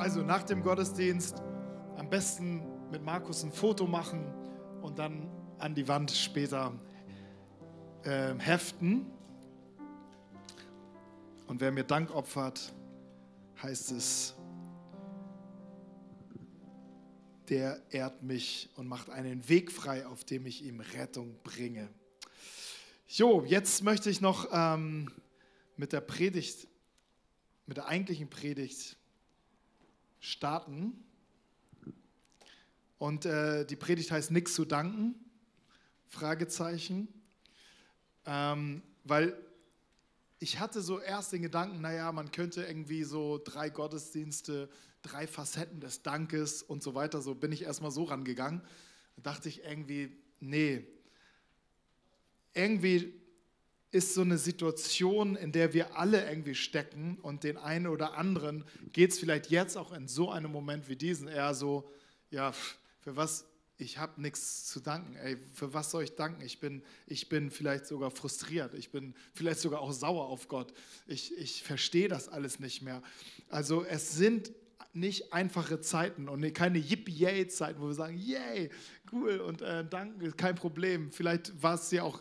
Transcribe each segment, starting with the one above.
Also nach dem Gottesdienst am besten mit Markus ein Foto machen und dann an die Wand später äh, heften. Und wer mir Dank opfert, heißt es, der ehrt mich und macht einen Weg frei, auf dem ich ihm Rettung bringe. Jo, jetzt möchte ich noch ähm, mit der Predigt, mit der eigentlichen Predigt starten. Und äh, die Predigt heißt Nichts zu danken? Fragezeichen. Ähm, weil ich hatte so erst den Gedanken, naja, man könnte irgendwie so drei Gottesdienste, drei Facetten des Dankes und so weiter, so bin ich erstmal so rangegangen. Da dachte ich irgendwie, nee, irgendwie ist so eine Situation, in der wir alle irgendwie stecken und den einen oder anderen geht es vielleicht jetzt auch in so einem Moment wie diesen eher so, ja, für was, ich habe nichts zu danken. Ey, für was soll ich danken? Ich bin, ich bin vielleicht sogar frustriert. Ich bin vielleicht sogar auch sauer auf Gott. Ich, ich verstehe das alles nicht mehr. Also es sind nicht einfache Zeiten und keine Yippie-Yay-Zeiten, wo wir sagen, yay, cool und äh, danke, kein Problem. Vielleicht war es ja auch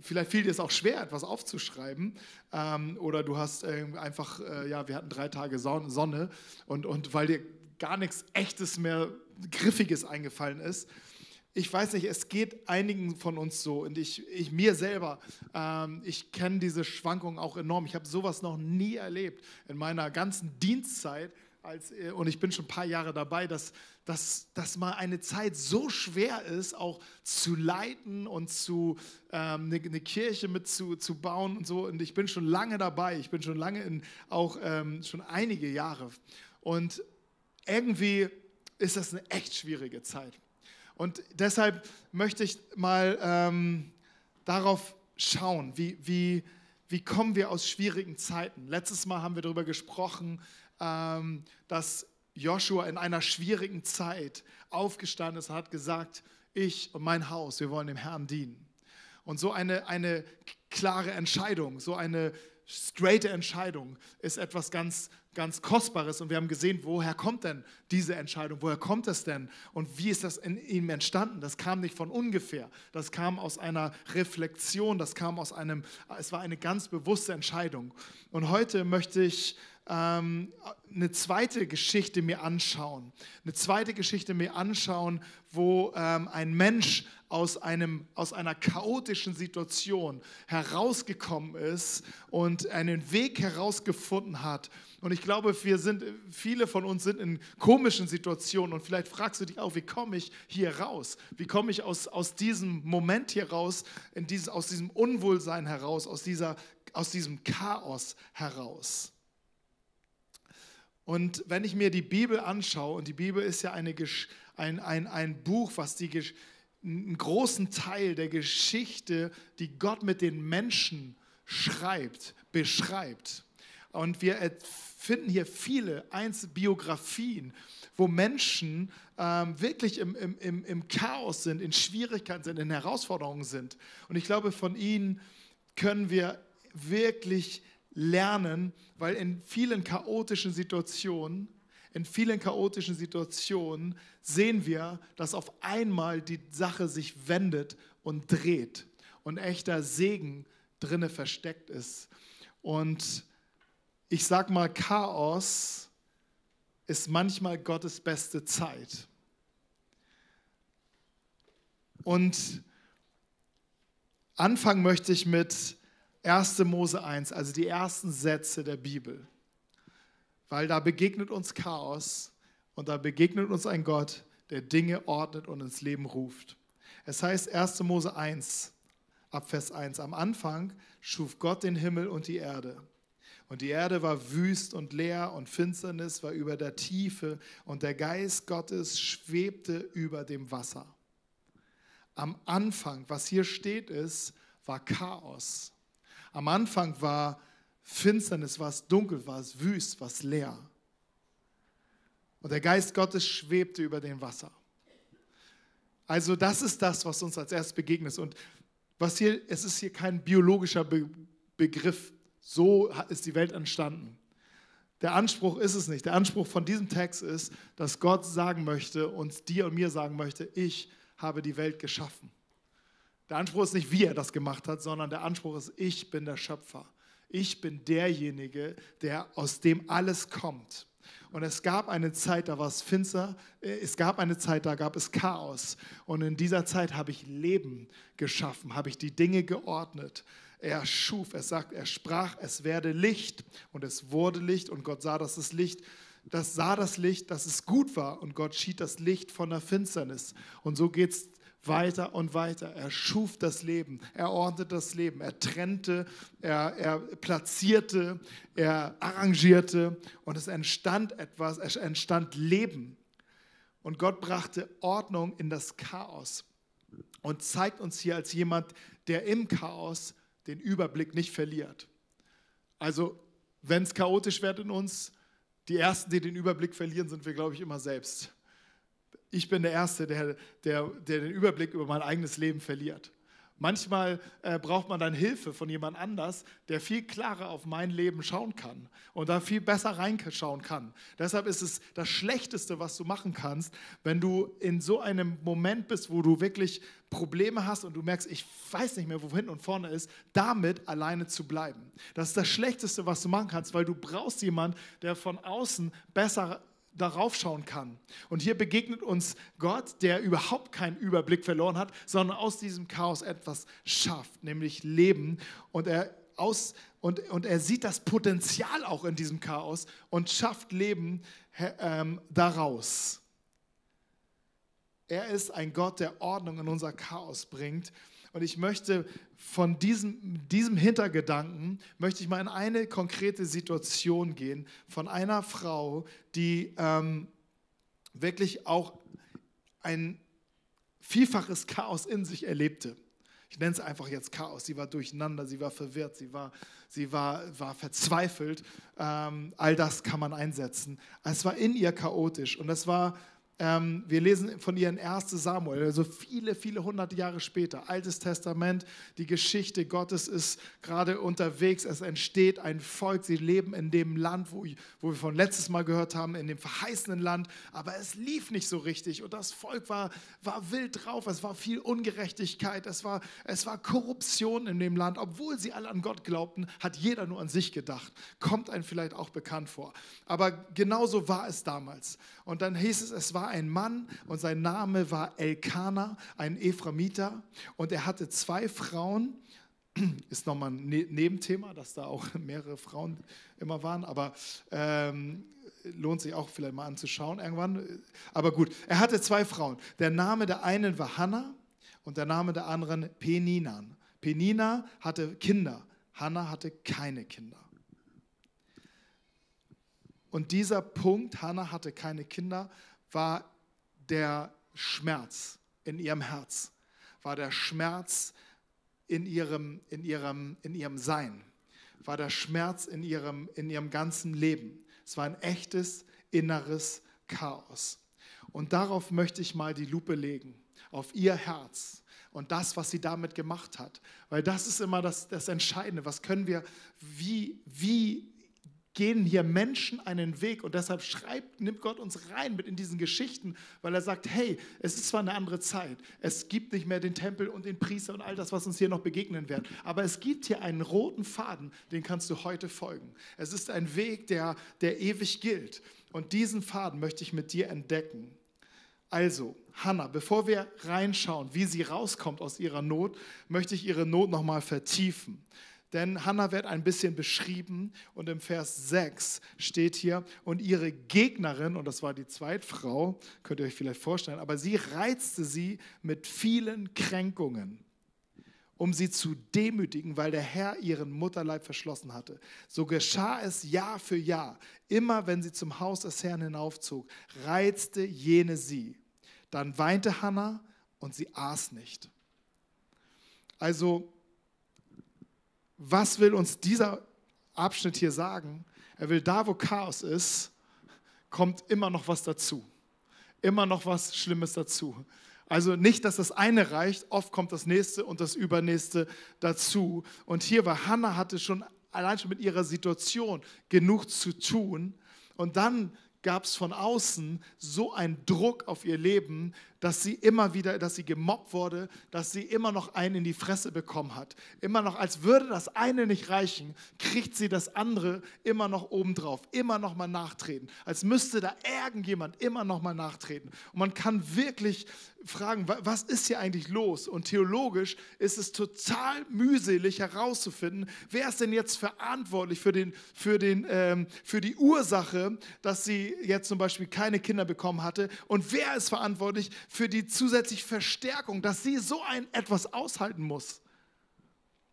vielleicht fiel dir es auch schwer, etwas aufzuschreiben. Ähm, oder du hast äh, einfach, äh, ja, wir hatten drei Tage Sonne und, und weil dir gar nichts Echtes mehr, Griffiges eingefallen ist. Ich weiß nicht, es geht einigen von uns so und ich, ich mir selber, ähm, ich kenne diese Schwankungen auch enorm. Ich habe sowas noch nie erlebt in meiner ganzen Dienstzeit als, äh, und ich bin schon ein paar Jahre dabei, dass, dass, dass mal eine Zeit so schwer ist, auch zu leiten und zu, ähm, eine, eine, Kirche mit zu, und so. Und ich bin schon lange dabei, ich bin schon lange in, auch ähm, schon einige Jahre. Und irgendwie ist das eine echt schwierige Zeit. Und deshalb möchte ich mal ähm, darauf schauen, wie, wie, wie kommen wir aus schwierigen Zeiten. Letztes Mal haben wir darüber gesprochen, dass Joshua in einer schwierigen Zeit aufgestanden ist und hat gesagt, ich und mein Haus, wir wollen dem Herrn dienen. Und so eine, eine klare Entscheidung, so eine straighte Entscheidung ist etwas ganz, ganz Kostbares. Und wir haben gesehen, woher kommt denn diese Entscheidung? Woher kommt es denn? Und wie ist das in ihm entstanden? Das kam nicht von ungefähr. Das kam aus einer Reflexion. Das kam aus einem, es war eine ganz bewusste Entscheidung. Und heute möchte ich ähm, eine zweite Geschichte mir anschauen. Eine zweite Geschichte mir anschauen, wo ähm, ein Mensch aus, einem, aus einer chaotischen Situation herausgekommen ist und einen Weg herausgefunden hat. Und ich glaube, wir sind, viele von uns sind in komischen Situationen und vielleicht fragst du dich auch, wie komme ich hier raus? Wie komme ich aus, aus diesem Moment hier raus, in dieses, aus diesem Unwohlsein heraus, aus, dieser, aus diesem Chaos heraus? Und wenn ich mir die Bibel anschaue, und die Bibel ist ja eine, ein, ein, ein Buch, was die, einen großen Teil der Geschichte, die Gott mit den Menschen schreibt, beschreibt. Und wir finden hier viele Biografien, wo Menschen ähm, wirklich im, im, im Chaos sind, in Schwierigkeiten sind, in Herausforderungen sind. Und ich glaube, von ihnen können wir wirklich lernen, weil in vielen chaotischen Situationen, in vielen chaotischen Situationen sehen wir, dass auf einmal die Sache sich wendet und dreht und echter Segen drinne versteckt ist. Und ich sag mal, Chaos ist manchmal Gottes beste Zeit. Und anfangen möchte ich mit 1. Mose 1, also die ersten Sätze der Bibel. Weil da begegnet uns Chaos und da begegnet uns ein Gott, der Dinge ordnet und ins Leben ruft. Es heißt 1. Mose 1, ab Vers 1, am Anfang schuf Gott den Himmel und die Erde. Und die Erde war wüst und leer und Finsternis war über der Tiefe und der Geist Gottes schwebte über dem Wasser. Am Anfang, was hier steht, ist, war Chaos. Am Anfang war Finsternis, war es dunkel, war es wüst, war es leer. Und der Geist Gottes schwebte über dem Wasser. Also das ist das, was uns als erstes begegnet. Und was hier, es ist hier kein biologischer Be Begriff. So ist die Welt entstanden. der Anspruch ist es nicht. Der Anspruch von diesem Text ist, dass Gott sagen möchte, uns dir und mir sagen möchte, ich habe die Welt geschaffen. Der Anspruch ist nicht, wie er das gemacht hat, sondern der Anspruch ist, ich bin der Schöpfer. Ich bin derjenige, der aus dem alles kommt. Und es gab eine Zeit, da war es finster. Äh, es gab eine Zeit, da gab es Chaos. Und in dieser Zeit habe ich Leben geschaffen, habe ich die Dinge geordnet. Er schuf, er sagt, er sprach, es werde Licht. Und es wurde Licht. Und Gott sah, dass das Licht das sah das Licht, dass es gut war und Gott schied das Licht von der Finsternis. Und so geht es weiter und weiter. Er schuf das Leben, er ordnete das Leben, er trennte, er, er platzierte, er arrangierte und es entstand etwas, es entstand Leben. Und Gott brachte Ordnung in das Chaos und zeigt uns hier als jemand, der im Chaos den Überblick nicht verliert. Also, wenn es chaotisch wird in uns, die Ersten, die den Überblick verlieren, sind wir, glaube ich, immer selbst. Ich bin der Erste, der, der, der den Überblick über mein eigenes Leben verliert. Manchmal äh, braucht man dann Hilfe von jemand anders, der viel klarer auf mein Leben schauen kann und da viel besser reinschauen kann. Deshalb ist es das Schlechteste, was du machen kannst, wenn du in so einem Moment bist, wo du wirklich Probleme hast und du merkst, ich weiß nicht mehr, wo hinten und vorne ist, damit alleine zu bleiben. Das ist das Schlechteste, was du machen kannst, weil du brauchst jemanden, der von außen besser darauf schauen kann. Und hier begegnet uns Gott, der überhaupt keinen Überblick verloren hat, sondern aus diesem Chaos etwas schafft, nämlich Leben. Und er, aus, und, und er sieht das Potenzial auch in diesem Chaos und schafft Leben ähm, daraus. Er ist ein Gott, der Ordnung in unser Chaos bringt und ich möchte von diesem, diesem Hintergedanken, möchte ich mal in eine konkrete Situation gehen von einer Frau, die ähm, wirklich auch ein vielfaches Chaos in sich erlebte. Ich nenne es einfach jetzt Chaos. Sie war durcheinander, sie war verwirrt, sie war, sie war, war verzweifelt. Ähm, all das kann man einsetzen. Es war in ihr chaotisch und es war ähm, wir lesen von ihr in 1 Samuel, also viele, viele hunderte Jahre später. Altes Testament, die Geschichte Gottes ist gerade unterwegs. Es entsteht ein Volk. Sie leben in dem Land, wo, wo wir von letztes Mal gehört haben, in dem verheißenen Land. Aber es lief nicht so richtig und das Volk war, war wild drauf. Es war viel Ungerechtigkeit. Es war, es war Korruption in dem Land. Obwohl sie alle an Gott glaubten, hat jeder nur an sich gedacht. Kommt einem vielleicht auch bekannt vor. Aber genauso war es damals. Und dann hieß es, es war war ein Mann und sein Name war Elkanah, ein Ephraimiter. Und er hatte zwei Frauen. Ist nochmal ein ne-, Nebenthema, dass da auch mehrere Frauen immer waren, aber ähm, lohnt sich auch vielleicht mal anzuschauen irgendwann. Aber gut, er hatte zwei Frauen. Der Name der einen war Hannah und der Name der anderen Peninan. Penina hatte Kinder, Hannah hatte keine Kinder. Und dieser Punkt, Hannah hatte keine Kinder, war der Schmerz in ihrem Herz, war der Schmerz in ihrem, in ihrem, in ihrem Sein, war der Schmerz in ihrem, in ihrem ganzen Leben. Es war ein echtes inneres Chaos. Und darauf möchte ich mal die Lupe legen, auf ihr Herz und das, was sie damit gemacht hat. Weil das ist immer das, das Entscheidende. Was können wir, wie, wie gehen hier Menschen einen Weg und deshalb schreibt, nimmt Gott uns rein mit in diesen Geschichten, weil er sagt, hey, es ist zwar eine andere Zeit, es gibt nicht mehr den Tempel und den Priester und all das, was uns hier noch begegnen wird, aber es gibt hier einen roten Faden, den kannst du heute folgen. Es ist ein Weg, der, der ewig gilt und diesen Faden möchte ich mit dir entdecken. Also, Hannah, bevor wir reinschauen, wie sie rauskommt aus ihrer Not, möchte ich ihre Not nochmal vertiefen. Denn Hannah wird ein bisschen beschrieben und im Vers 6 steht hier, und ihre Gegnerin, und das war die Zweitfrau, könnt ihr euch vielleicht vorstellen, aber sie reizte sie mit vielen Kränkungen, um sie zu demütigen, weil der Herr ihren Mutterleib verschlossen hatte. So geschah es Jahr für Jahr. Immer wenn sie zum Haus des Herrn hinaufzog, reizte jene sie. Dann weinte Hannah und sie aß nicht. Also was will uns dieser Abschnitt hier sagen? Er will, da wo Chaos ist, kommt immer noch was dazu. Immer noch was Schlimmes dazu. Also nicht, dass das eine reicht, oft kommt das nächste und das übernächste dazu. Und hier war Hannah hatte schon allein schon mit ihrer Situation genug zu tun. Und dann gab es von außen so einen Druck auf ihr Leben, dass sie immer wieder, dass sie gemobbt wurde, dass sie immer noch einen in die Fresse bekommen hat. Immer noch, als würde das eine nicht reichen, kriegt sie das andere immer noch obendrauf, immer noch mal nachtreten. Als müsste da irgendjemand immer noch mal nachtreten. Und man kann wirklich fragen, was ist hier eigentlich los? Und theologisch ist es total mühselig herauszufinden, wer ist denn jetzt verantwortlich für, den, für, den, ähm, für die Ursache, dass sie jetzt zum Beispiel keine Kinder bekommen hatte und wer ist verantwortlich für die zusätzliche Verstärkung, dass sie so ein etwas aushalten muss.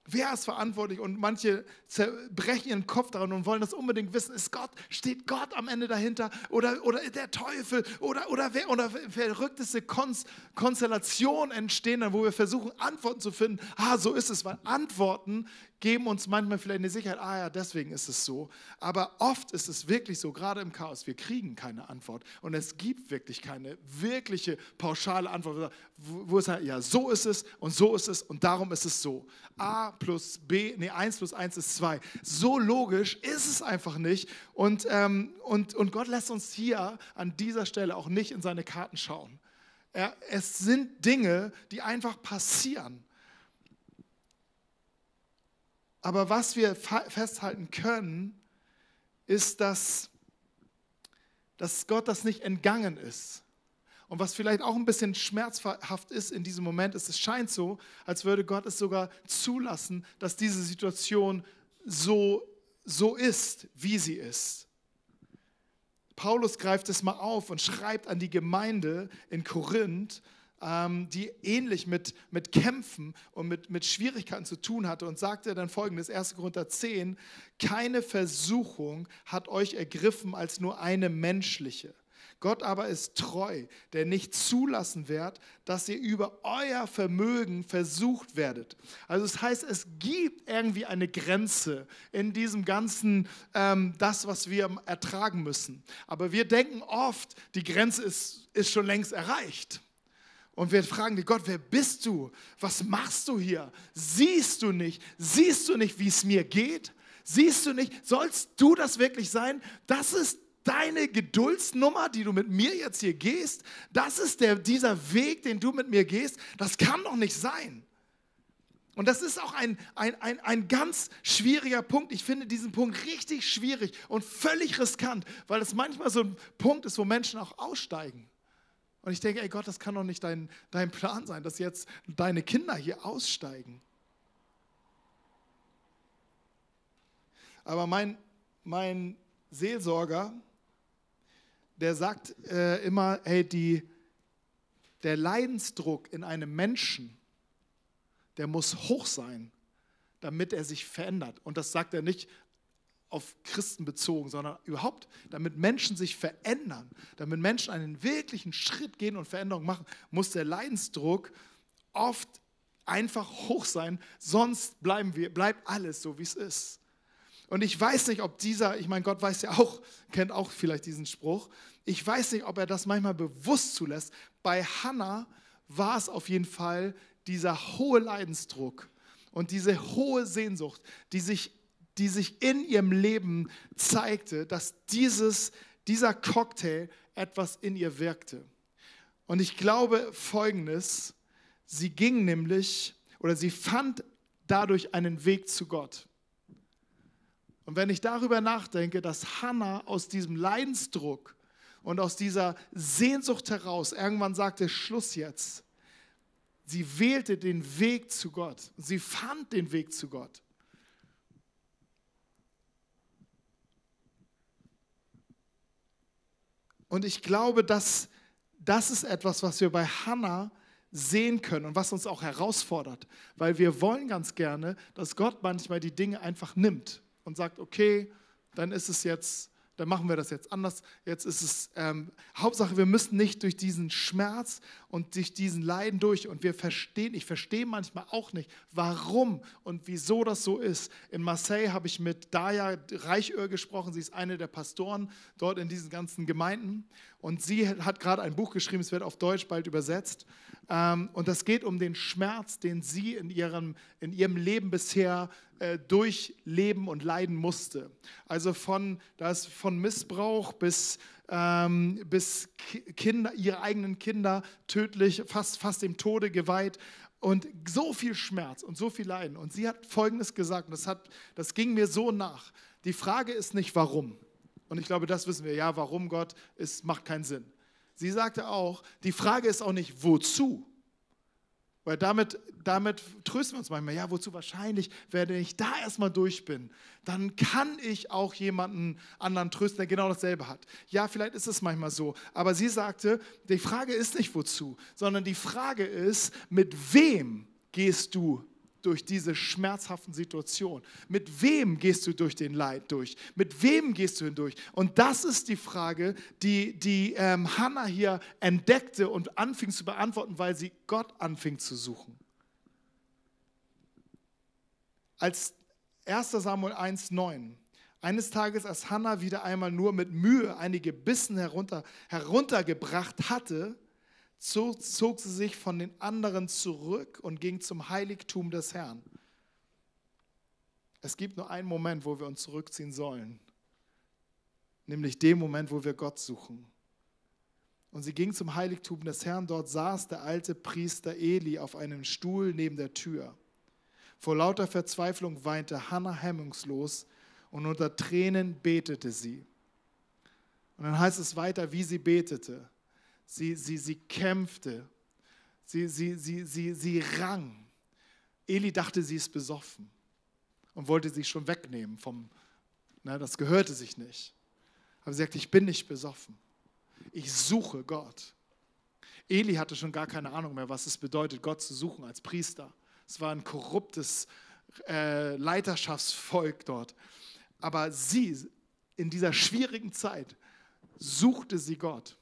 Wer ist verantwortlich? Und manche zerbrechen ihren Kopf daran und wollen das unbedingt wissen. Ist Gott, steht Gott am Ende dahinter? Oder, oder der Teufel? Oder, oder, wer, oder verrückteste Konstellationen entstehen dann, wo wir versuchen, Antworten zu finden. Ah, so ist es, weil Antworten geben uns manchmal vielleicht eine Sicherheit, ah ja, deswegen ist es so. Aber oft ist es wirklich so, gerade im Chaos, wir kriegen keine Antwort. Und es gibt wirklich keine wirkliche pauschale Antwort, wo es halt, ja, so ist es und so ist es und darum ist es so. A plus B, nee, 1 plus 1 ist 2. So logisch ist es einfach nicht. Und, ähm, und, und Gott lässt uns hier an dieser Stelle auch nicht in seine Karten schauen. Er, es sind Dinge, die einfach passieren. Aber was wir festhalten können, ist, dass, dass Gott das nicht entgangen ist. Und was vielleicht auch ein bisschen schmerzhaft ist in diesem Moment, ist, es scheint so, als würde Gott es sogar zulassen, dass diese Situation so, so ist, wie sie ist. Paulus greift es mal auf und schreibt an die Gemeinde in Korinth ähm, die ähnlich mit, mit Kämpfen und mit, mit Schwierigkeiten zu tun hatte und sagte dann folgendes, 1. Korinther 10, keine Versuchung hat euch ergriffen als nur eine menschliche. Gott aber ist treu, der nicht zulassen wird, dass ihr über euer Vermögen versucht werdet. Also das heißt, es gibt irgendwie eine Grenze in diesem ganzen, ähm, das, was wir ertragen müssen. Aber wir denken oft, die Grenze ist, ist schon längst erreicht. Und wir fragen dich, Gott, wer bist du? Was machst du hier? Siehst du nicht? Siehst du nicht, wie es mir geht? Siehst du nicht? Sollst du das wirklich sein? Das ist deine Geduldsnummer, die du mit mir jetzt hier gehst. Das ist der, dieser Weg, den du mit mir gehst. Das kann doch nicht sein. Und das ist auch ein, ein, ein, ein ganz schwieriger Punkt. Ich finde diesen Punkt richtig schwierig und völlig riskant, weil es manchmal so ein Punkt ist, wo Menschen auch aussteigen. Und ich denke, ey Gott, das kann doch nicht dein, dein Plan sein, dass jetzt deine Kinder hier aussteigen. Aber mein, mein Seelsorger, der sagt äh, immer, hey, die, der Leidensdruck in einem Menschen, der muss hoch sein, damit er sich verändert. Und das sagt er nicht auf Christen bezogen, sondern überhaupt, damit Menschen sich verändern, damit Menschen einen wirklichen Schritt gehen und Veränderung machen, muss der Leidensdruck oft einfach hoch sein, sonst bleiben wir, bleibt alles so, wie es ist. Und ich weiß nicht, ob dieser, ich meine, Gott weiß ja auch, kennt auch vielleicht diesen Spruch, ich weiß nicht, ob er das manchmal bewusst zulässt. Bei Hannah war es auf jeden Fall dieser hohe Leidensdruck und diese hohe Sehnsucht, die sich die sich in ihrem Leben zeigte, dass dieses, dieser Cocktail etwas in ihr wirkte. Und ich glaube folgendes, sie ging nämlich oder sie fand dadurch einen Weg zu Gott. Und wenn ich darüber nachdenke, dass Hannah aus diesem Leidensdruck und aus dieser Sehnsucht heraus irgendwann sagte, Schluss jetzt. Sie wählte den Weg zu Gott. Sie fand den Weg zu Gott. Und ich glaube, dass das ist etwas, was wir bei Hannah sehen können und was uns auch herausfordert, weil wir wollen ganz gerne, dass Gott manchmal die Dinge einfach nimmt und sagt, okay, dann ist es jetzt dann machen wir das jetzt anders. Jetzt ist es ähm, Hauptsache, wir müssen nicht durch diesen Schmerz und durch diesen Leiden durch. Und wir verstehen, ich verstehe manchmal auch nicht, warum und wieso das so ist. In Marseille habe ich mit Daya Reichöhr gesprochen. Sie ist eine der Pastoren dort in diesen ganzen Gemeinden. Und sie hat gerade ein Buch geschrieben, es wird auf Deutsch bald übersetzt. Ähm, und das geht um den Schmerz, den sie in ihrem, in ihrem Leben bisher äh, durchleben und leiden musste. Also von, das von Missbrauch bis, ähm, bis Kinder, ihre eigenen Kinder tödlich, fast, fast dem Tode geweiht. Und so viel Schmerz und so viel Leiden. Und sie hat Folgendes gesagt, und das, hat, das ging mir so nach. Die Frage ist nicht, warum. Und ich glaube, das wissen wir. Ja, warum Gott, es macht keinen Sinn. Sie sagte auch, die Frage ist auch nicht, wozu. Weil damit, damit trösten wir uns manchmal, ja, wozu wahrscheinlich, wenn ich da erstmal durch bin, dann kann ich auch jemanden anderen trösten, der genau dasselbe hat. Ja, vielleicht ist es manchmal so. Aber sie sagte, die Frage ist nicht wozu, sondern die Frage ist, mit wem gehst du durch diese schmerzhaften Situationen? Mit wem gehst du durch den Leid durch? Mit wem gehst du hindurch? Und das ist die Frage, die, die ähm, Hannah hier entdeckte und anfing zu beantworten, weil sie Gott anfing zu suchen. Als 1 Samuel 1,9 eines Tages, als Hannah wieder einmal nur mit Mühe einige Bissen herunter, heruntergebracht hatte, zog, zog sie sich von den anderen zurück und ging zum Heiligtum des Herrn. Es gibt nur einen Moment, wo wir uns zurückziehen sollen, nämlich den Moment, wo wir Gott suchen. Und sie ging zum Heiligtum des Herrn. Dort saß der alte Priester Eli auf einem Stuhl neben der Tür. Vor lauter Verzweiflung weinte Hannah hemmungslos und unter Tränen betete sie. Und dann heißt es weiter, wie sie betete. Sie, sie, sie kämpfte. Sie, sie, sie, sie, sie rang. Eli dachte, sie ist besoffen und wollte sie schon wegnehmen vom, na, das gehörte sich nicht. Aber sie sagte, ich bin nicht besoffen. Ich suche Gott. Eli hatte schon gar keine Ahnung mehr, was es bedeutet, Gott zu suchen als Priester. Es war ein korruptes äh, Leiterschaftsvolk dort. Aber sie, in dieser schwierigen Zeit, suchte sie Gott.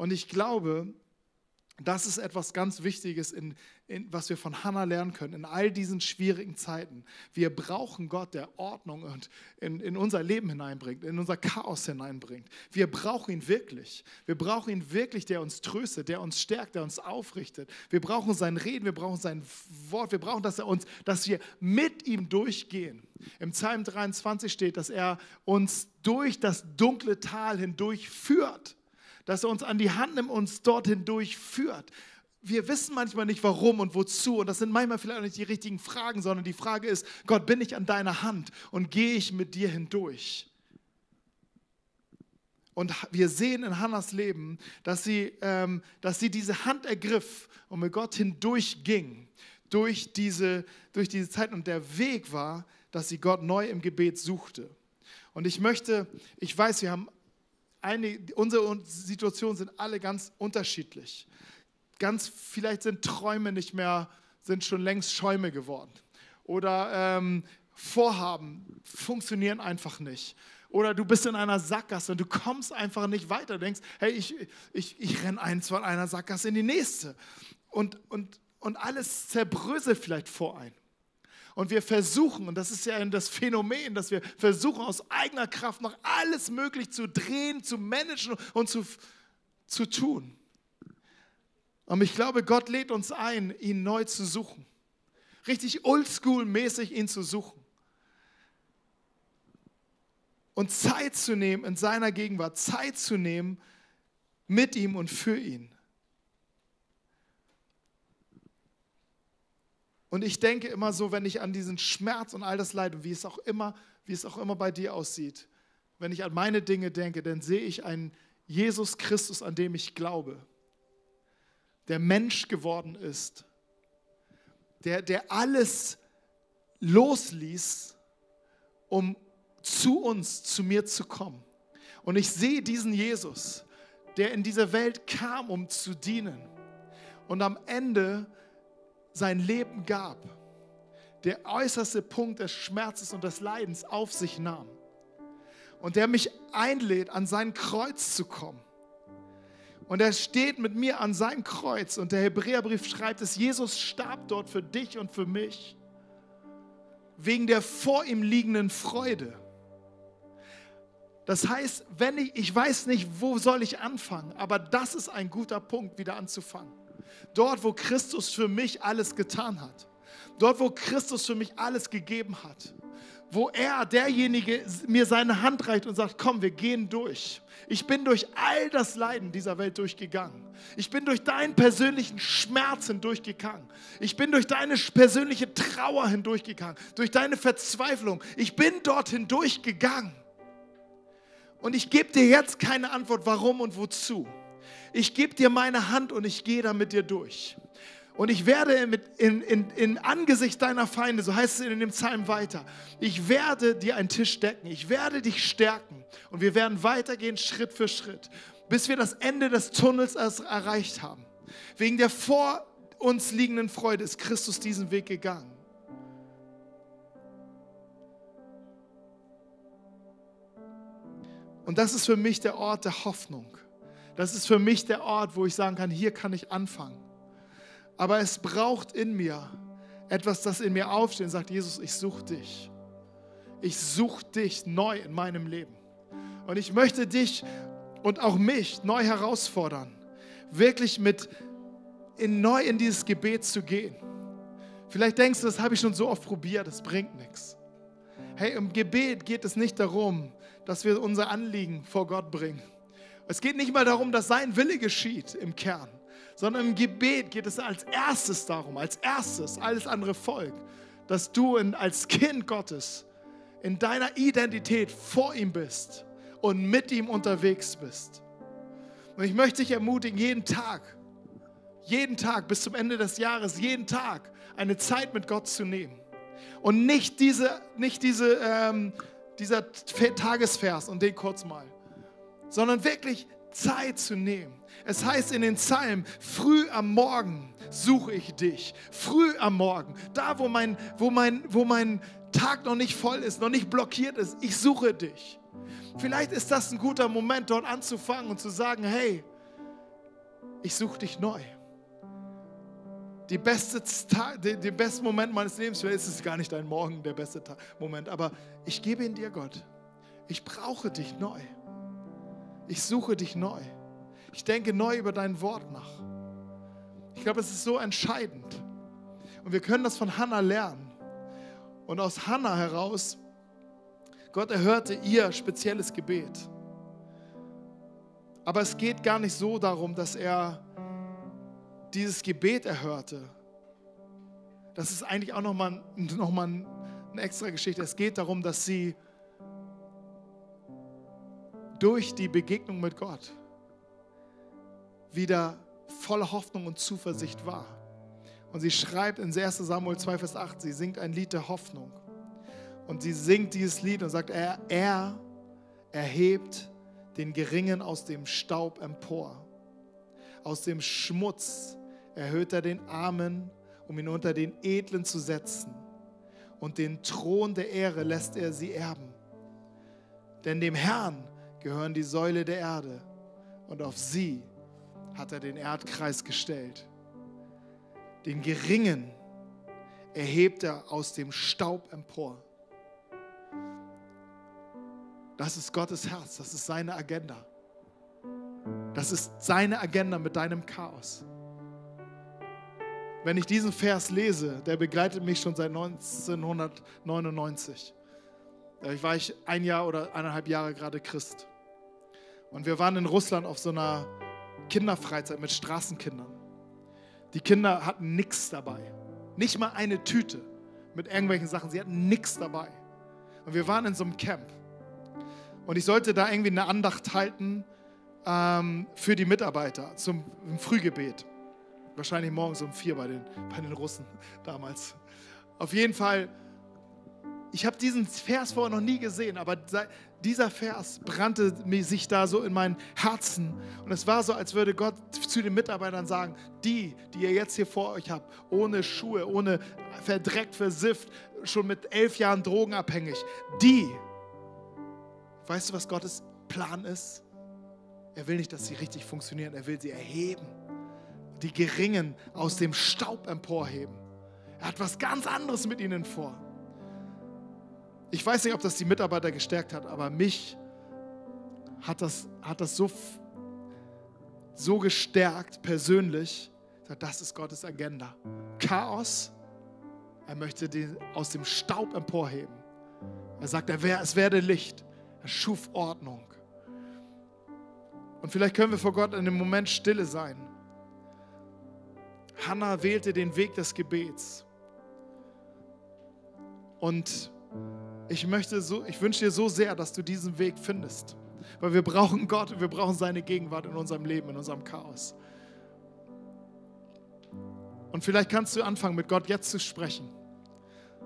Und ich glaube, das ist etwas ganz Wichtiges, in, in, was wir von Hannah lernen können, in all diesen schwierigen Zeiten. Wir brauchen Gott, der Ordnung und in, in unser Leben hineinbringt, in unser Chaos hineinbringt. Wir brauchen ihn wirklich. Wir brauchen ihn wirklich, der uns tröstet, der uns stärkt, der uns aufrichtet. Wir brauchen sein Reden, wir brauchen sein Wort, wir brauchen, dass, er uns, dass wir mit ihm durchgehen. Im Psalm 23 steht, dass er uns durch das dunkle Tal hindurch führt dass er uns an die Hand nimmt und uns dorthin durchführt. Wir wissen manchmal nicht warum und wozu und das sind manchmal vielleicht auch nicht die richtigen Fragen, sondern die Frage ist, Gott, bin ich an deiner Hand und gehe ich mit dir hindurch? Und wir sehen in Hannas Leben, dass sie, ähm, dass sie diese Hand ergriff und mit Gott hindurch ging, durch diese, durch diese Zeit. Und der Weg war, dass sie Gott neu im Gebet suchte. Und ich möchte, ich weiß, wir haben eine, unsere Situationen sind alle ganz unterschiedlich. Ganz vielleicht sind Träume nicht mehr, sind schon längst Schäume geworden. Oder ähm, Vorhaben funktionieren einfach nicht. Oder du bist in einer Sackgasse und du kommst einfach nicht weiter. Du denkst, hey, ich, ich, ich renne eins von einer Sackgasse in die nächste. Und, und, und alles zerbröselt vielleicht vor ein. Und wir versuchen, und das ist ja das Phänomen, dass wir versuchen, aus eigener Kraft noch alles möglich zu drehen, zu managen und zu, zu tun. Und ich glaube, Gott lädt uns ein, ihn neu zu suchen. Richtig oldschool-mäßig ihn zu suchen. Und Zeit zu nehmen in seiner Gegenwart, Zeit zu nehmen mit ihm und für ihn. Und ich denke immer so, wenn ich an diesen Schmerz und all das Leid wie es auch immer, wie es auch immer bei dir aussieht, wenn ich an meine Dinge denke, dann sehe ich einen Jesus Christus, an dem ich glaube, der Mensch geworden ist, der, der alles losließ, um zu uns, zu mir zu kommen. Und ich sehe diesen Jesus, der in diese Welt kam, um zu dienen. Und am Ende sein Leben gab, der äußerste Punkt des Schmerzes und des Leidens auf sich nahm und der mich einlädt, an sein Kreuz zu kommen. Und er steht mit mir an seinem Kreuz und der Hebräerbrief schreibt es, Jesus starb dort für dich und für mich, wegen der vor ihm liegenden Freude. Das heißt, wenn ich, ich weiß nicht, wo soll ich anfangen, aber das ist ein guter Punkt, wieder anzufangen. Dort, wo Christus für mich alles getan hat. Dort, wo Christus für mich alles gegeben hat. Wo er, derjenige, mir seine Hand reicht und sagt, komm, wir gehen durch. Ich bin durch all das Leiden dieser Welt durchgegangen. Ich bin durch deinen persönlichen Schmerz hindurchgegangen. Ich bin durch deine persönliche Trauer hindurchgegangen. Durch deine Verzweiflung. Ich bin dort hindurchgegangen. Und ich gebe dir jetzt keine Antwort, warum und wozu. Ich gebe dir meine Hand und ich gehe da mit dir durch. Und ich werde mit, in, in, in Angesicht deiner Feinde, so heißt es in dem Psalm weiter, ich werde dir einen Tisch decken, ich werde dich stärken und wir werden weitergehen Schritt für Schritt, bis wir das Ende des Tunnels erreicht haben. Wegen der vor uns liegenden Freude ist Christus diesen Weg gegangen. Und das ist für mich der Ort der Hoffnung. Das ist für mich der Ort, wo ich sagen kann, hier kann ich anfangen. Aber es braucht in mir etwas, das in mir aufsteht und sagt, Jesus, ich suche dich. Ich suche dich neu in meinem Leben. Und ich möchte dich und auch mich neu herausfordern, wirklich mit in, neu in dieses Gebet zu gehen. Vielleicht denkst du, das habe ich schon so oft probiert, das bringt nichts. Hey, im Gebet geht es nicht darum, dass wir unser Anliegen vor Gott bringen. Es geht nicht mal darum, dass sein Wille geschieht im Kern sondern im Gebet geht es als erstes darum, als erstes, alles andere folgt, dass du in, als Kind Gottes in deiner Identität vor ihm bist und mit ihm unterwegs bist. Und ich möchte dich ermutigen, jeden Tag, jeden Tag bis zum Ende des Jahres, jeden Tag eine Zeit mit Gott zu nehmen. Und nicht, diese, nicht diese, ähm, dieser Tagesvers und den kurz mal, sondern wirklich Zeit zu nehmen. Es heißt in den Psalmen, früh am Morgen suche ich dich. Früh am Morgen, da wo mein, wo mein, wo mein Tag noch nicht voll ist, noch nicht blockiert ist, ich suche dich. Vielleicht ist das ein guter Moment, dort anzufangen und zu sagen, hey, ich suche dich neu. Die beste der, der beste Moment meines Lebens, vielleicht ist es gar nicht dein Morgen, der beste Moment, aber ich gebe ihn dir, Gott. Ich brauche dich neu. Ich suche dich neu. Ich denke neu über dein Wort nach. Ich glaube, es ist so entscheidend. Und wir können das von Hannah lernen. Und aus Hannah heraus, Gott erhörte ihr spezielles Gebet. Aber es geht gar nicht so darum, dass er dieses Gebet erhörte. Das ist eigentlich auch nochmal noch mal eine extra Geschichte. Es geht darum, dass sie durch die Begegnung mit Gott wieder voller Hoffnung und Zuversicht war. Und sie schreibt in 1 Samuel 2, Vers 8, sie singt ein Lied der Hoffnung. Und sie singt dieses Lied und sagt, er, er erhebt den Geringen aus dem Staub empor. Aus dem Schmutz erhöht er den Armen, um ihn unter den Edlen zu setzen. Und den Thron der Ehre lässt er sie erben. Denn dem Herrn gehören die Säule der Erde und auf sie hat er den Erdkreis gestellt. Den Geringen erhebt er aus dem Staub empor. Das ist Gottes Herz, das ist seine Agenda. Das ist seine Agenda mit deinem Chaos. Wenn ich diesen Vers lese, der begleitet mich schon seit 1999. Da war ich ein Jahr oder eineinhalb Jahre gerade Christ. Und wir waren in Russland auf so einer Kinderfreizeit mit Straßenkindern. Die Kinder hatten nichts dabei. Nicht mal eine Tüte mit irgendwelchen Sachen. Sie hatten nichts dabei. Und wir waren in so einem Camp. Und ich sollte da irgendwie eine Andacht halten ähm, für die Mitarbeiter zum Frühgebet. Wahrscheinlich morgens um vier bei den, bei den Russen damals. Auf jeden Fall ich habe diesen Vers vorher noch nie gesehen, aber dieser Vers brannte sich da so in mein Herzen. Und es war so, als würde Gott zu den Mitarbeitern sagen, die, die ihr jetzt hier vor euch habt, ohne Schuhe, ohne verdreckt, versifft, schon mit elf Jahren drogenabhängig, die, weißt du, was Gottes Plan ist? Er will nicht, dass sie richtig funktionieren, er will sie erheben. Die Geringen aus dem Staub emporheben. Er hat was ganz anderes mit ihnen vor. Ich weiß nicht, ob das die Mitarbeiter gestärkt hat, aber mich hat das, hat das so, so gestärkt persönlich. Das ist Gottes Agenda. Chaos Er möchte den aus dem Staub emporheben. Er sagt, er wär, es werde Licht. Er schuf Ordnung. Und vielleicht können wir vor Gott in dem Moment stille sein. Hannah wählte den Weg des Gebets. Und ich möchte so, ich wünsche dir so sehr, dass du diesen Weg findest. Weil wir brauchen Gott und wir brauchen seine Gegenwart in unserem Leben, in unserem Chaos. Und vielleicht kannst du anfangen, mit Gott jetzt zu sprechen.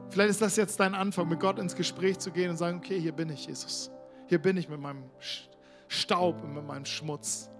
Vielleicht ist das jetzt dein Anfang, mit Gott ins Gespräch zu gehen und sagen, okay, hier bin ich, Jesus. Hier bin ich mit meinem Staub und mit meinem Schmutz.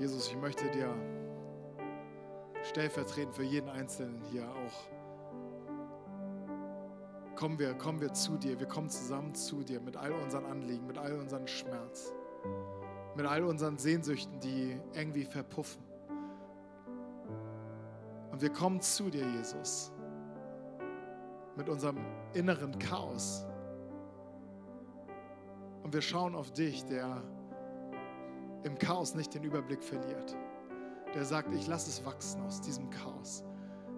Jesus, ich möchte dir stellvertretend für jeden Einzelnen hier auch, kommen wir, kommen wir zu dir, wir kommen zusammen zu dir mit all unseren Anliegen, mit all unseren Schmerz, mit all unseren Sehnsüchten, die irgendwie verpuffen. Und wir kommen zu dir, Jesus, mit unserem inneren Chaos. Und wir schauen auf dich, der im Chaos nicht den Überblick verliert. Der sagt, ich lasse es wachsen aus diesem Chaos.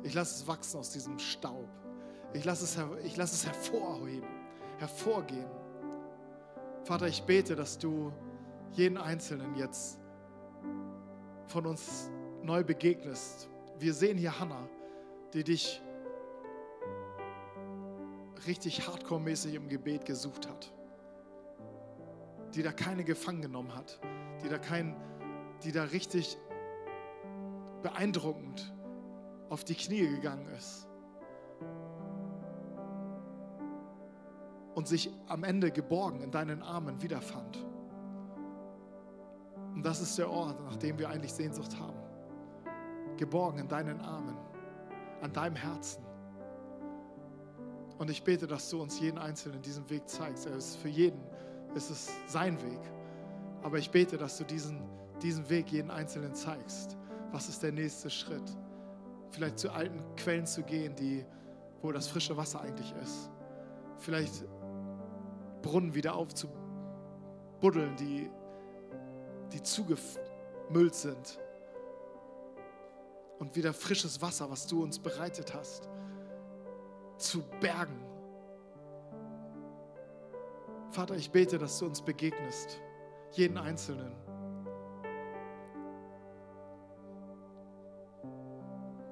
Ich lasse es wachsen aus diesem Staub. Ich lasse es, ich lasse es hervorheben, hervorgehen. Vater, ich bete, dass du jeden Einzelnen jetzt von uns neu begegnest. Wir sehen hier Hannah, die dich richtig hardcore-mäßig im Gebet gesucht hat, die da keine gefangen genommen hat, die da kein, die da richtig beeindruckend auf die Knie gegangen ist. Und sich am Ende geborgen in deinen Armen wiederfand. Und das ist der Ort, nach dem wir eigentlich Sehnsucht haben. Geborgen in deinen Armen, an deinem Herzen. Und ich bete, dass du uns jeden Einzelnen diesen Weg zeigst. Er ist für jeden ist es sein Weg. Aber ich bete, dass du diesen, diesen Weg jeden Einzelnen zeigst. Was ist der nächste Schritt? Vielleicht zu alten Quellen zu gehen, die, wo das frische Wasser eigentlich ist. Vielleicht Brunnen wieder aufzubuddeln, die, die zugemüllt sind. Und wieder frisches Wasser, was du uns bereitet hast, zu bergen. Vater, ich bete, dass du uns begegnest jeden Einzelnen.